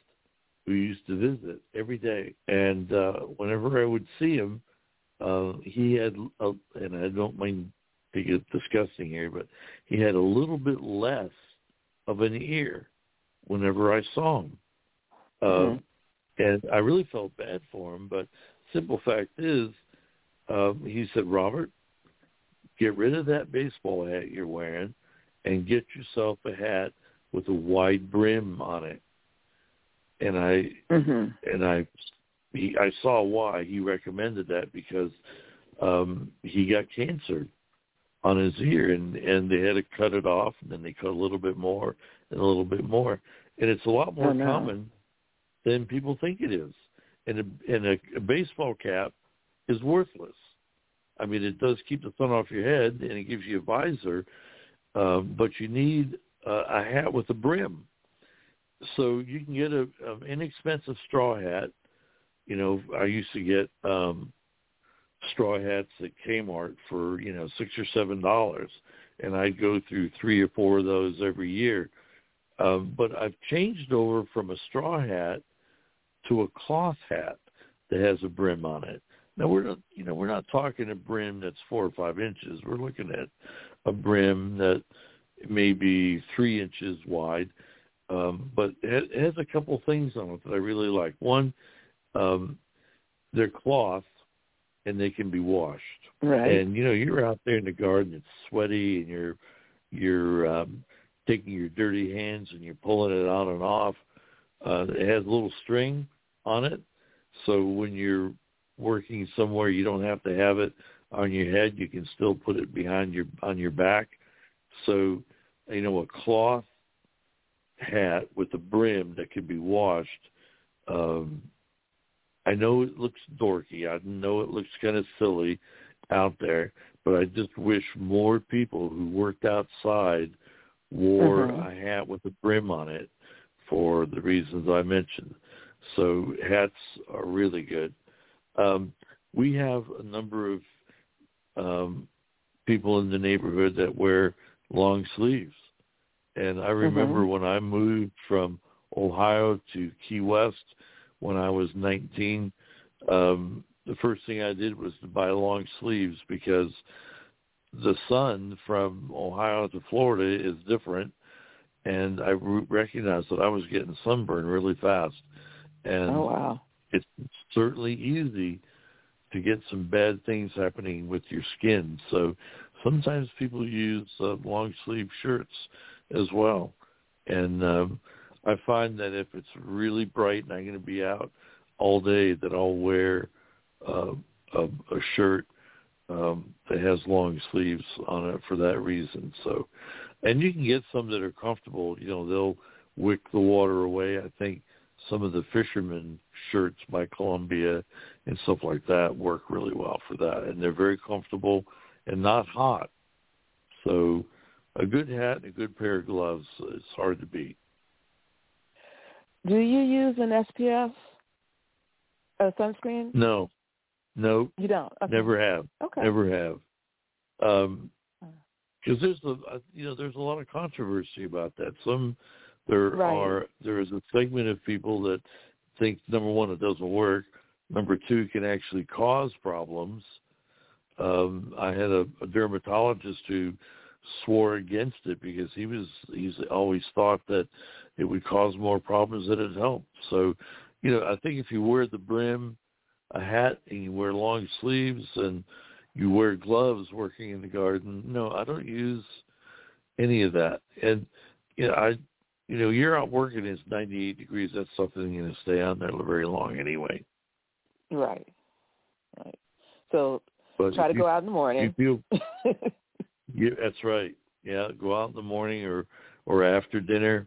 who used to visit every day, and uh, whenever I would see him, uh, he had, a, and I don't mean to get disgusting here, but he had a little bit less of an ear whenever I saw him. Uh, Mhm. And I really felt bad for him, but simple fact is, um, he said, Robert, get rid of that baseball hat you're wearing and get yourself a hat with a wide brim on it. And I Mhm. and I he, I saw why he recommended that because um he got cancer on his ear and and they had to cut it off and then they cut a little bit more and a little bit more and it's a lot more Oh, no. common than people think it is and a, and a, a baseball cap is worthless i mean it does keep the sun off your head and it gives you a visor um but you need uh, a hat with a brim so you can get a, an inexpensive straw hat. You know, I used to get um straw hats at Kmart for, you know, six or seven dollars and I'd go through three or four of those every year. Um, but I've changed over from a straw hat to a cloth hat that has a brim on it. Now we're not, you know, we're not talking a brim that's four or five inches. We're looking at a brim that may be three inches wide um, but it has a couple things on it that I really like. One, um, they're cloth and they can be washed. Right. And you know, you're out there in the garden, it's sweaty, and you're you're um, taking your dirty hands and you're pulling it on and off. Uh, it has a little string on it, so when you're working somewhere, you don't have to have it on your head. You can still put it behind your on your back. So, you know, a cloth hat with a brim that can be washed. Um, I know it looks dorky. I know it looks kind of silly out there, but I just wish more people who worked outside wore Mhm. a hat with a brim on it for the reasons I mentioned. So hats are really good. Um, we have a number of um, people in the neighborhood that wear long sleeves. And I remember when I moved from Ohio to Key West when I was 19, um, the first thing I did was to buy long sleeves because the sun from Ohio to Florida is different. And I recognized that I was getting sunburned really fast. And Oh wow. it's certainly easy to get some bad things happening with your skin. So sometimes people use uh, long sleeve shirts as well. And um, I find that if it's really bright and I'm going to be out all day, that I'll wear uh, a, a shirt um, that has long sleeves on it for that reason. So, and you can get some that are comfortable. You know, they'll wick the water away. I think some of the fisherman shirts by Columbia and stuff like that work really well for that, and they're very comfortable and not hot. So, a good hat and a good pair of gloves is hard to beat. Do you use an SPF uh, sunscreen? No, no, You don't. Okay. never have. Okay. Never have. Um because there's a you know there's a lot of controversy about that. Some there Right. are there is a segment of people that think number one it doesn't work, number two it can actually cause problems. Um, I had a, a dermatologist who swore against it because he was he's always thought that it would cause more problems than it helped. So, you know, I think if you wear the brim, a hat, and you wear long sleeves, and you wear gloves working in the garden, no, I don't use any of that. And you know, I you know, you're out working, it's 98 degrees. That stuff isn't going to stay on there very long anyway. Right. Right. So But try to you, go out in the morning. You feel, yeah, that's right. Yeah, go out in the morning or or after dinner,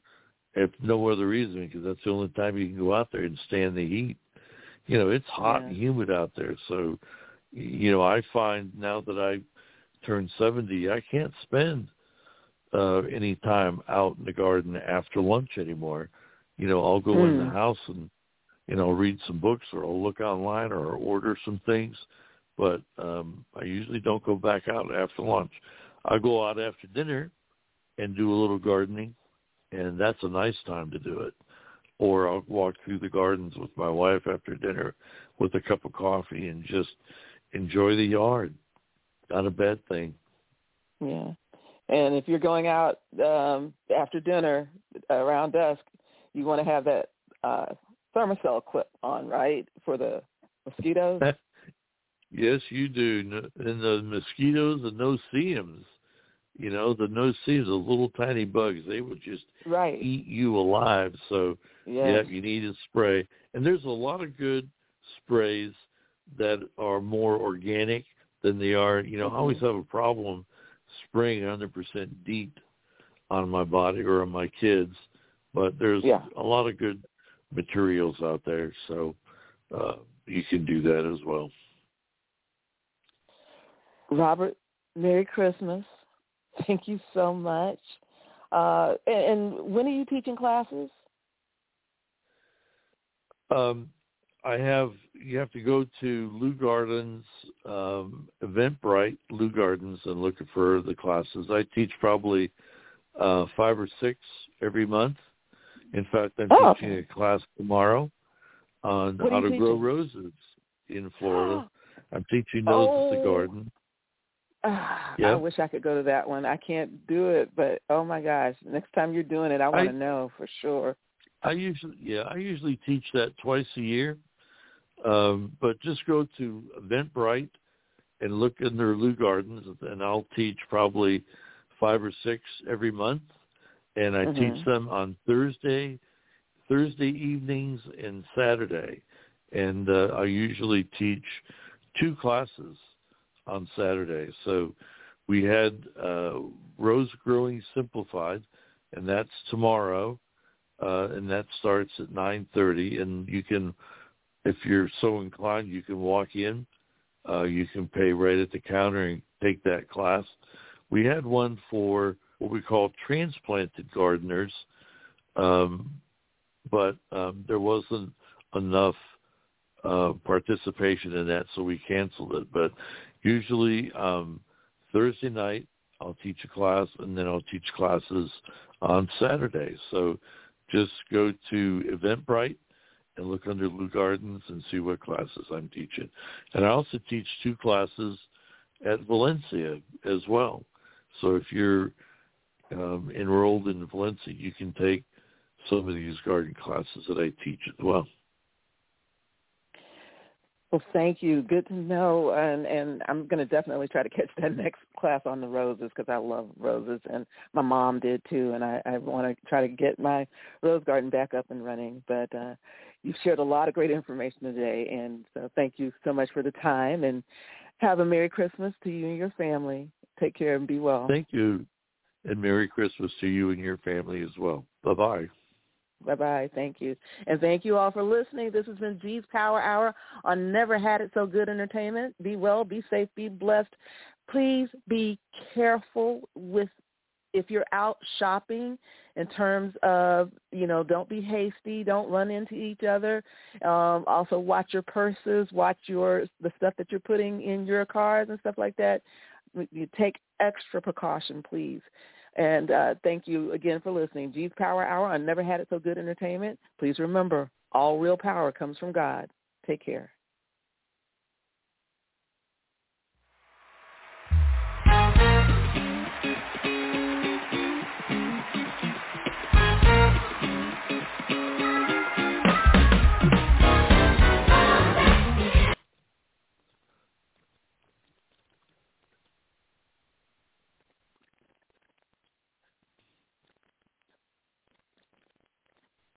if no other reason, because that's the only time you can go out there and stand the heat. You know, it's hot Yeah. and humid out there, so you know, I find now that I turned 70, I can't spend uh any time out in the garden after lunch anymore. You know, I'll go in the Hmm. house and you know, read some books or I'll look online or order some things, but um I usually don't go back out after lunch. I go out after dinner and do a little gardening, and that's a nice time to do it. Or I'll walk through the gardens with my wife after dinner with a cup of coffee and just enjoy the yard. Not a bad thing. Yeah. And if you're going out um after dinner around dusk, you want to have that uh Thermacell clip on, right? For the mosquitoes. Yes, you do. And the mosquitoes, the no-see-ums, you know, the no-see-ums, the little tiny bugs, they would just right. eat you alive. So Yes. Yeah, you need a spray. And there's a lot of good sprays that are more organic than they are. You know, I always have a problem spraying 100% DEET on my body or on my kids, but there's Yeah. a lot of good materials out there, so uh, you can do that as well. Robert, Merry Christmas. Thank you so much. Uh, and, and when are you teaching classes? Um, I have you have to go to Leu Gardens, um, Eventbrite, Leu Gardens, and look for the classes. I teach probably uh, five or six every month. In fact, I'm Oh, teaching a class tomorrow on how to grow teaching? roses in Florida. I'm teaching those at the Oh. garden. Ah, Yeah. I wish I could go to that one. I can't do it, but oh my gosh, next time you're doing it, I want to know for sure. I usually yeah, I usually teach that twice a year. Um, but just go to Eventbrite and look in their Leu Gardens, and I'll teach probably five or six every month, and I Mhm. teach them on Thursday, Thursday evenings and Saturday, and uh, I usually teach two classes on Saturday. So we had uh, Rose Growing Simplified, and that's tomorrow uh, and that starts at 9:30. And you can, if you're so inclined, you can walk in. Uh, you can pay right at the counter and take that class. We had one for what we call transplanted gardeners, um, but um, there wasn't enough uh, participation in that, so we canceled it. But usually um, Thursday night, I'll teach a class, and then I'll teach classes on Saturday. So just go to Eventbrite and look under Leu Gardens and see what classes I'm teaching. And I also teach two classes at Valencia as well. So if you're um, enrolled in Valencia, you can take some of these garden classes that I teach as well. Well, thank you. Good to know, and and I'm going to definitely try to catch that next class on the roses because I love roses, and my mom did too, and I I want to try to get my rose garden back up and running. But uh, you've shared a lot of great information today, and so thank you so much for the time, and have a Merry Christmas to you and your family. Take care and be well. Thank you, and Merry Christmas to you and your family as well. Bye-bye. Bye bye. Bye, thank you. And thank you all for listening. This has been G's Power Hour on Never Had It So Good Entertainment. Be well, be safe, be blessed. Please be careful with if you're out shopping in terms of, you know, don't be hasty, don't run into each other. Um, also watch your purses, watch your the stuff that you're putting in your cars and stuff like that. You take extra precaution, please. And uh, thank you again for listening. G's Power Hour on Never Had It So Good Entertainment. Please remember, all real power comes from God. Take care.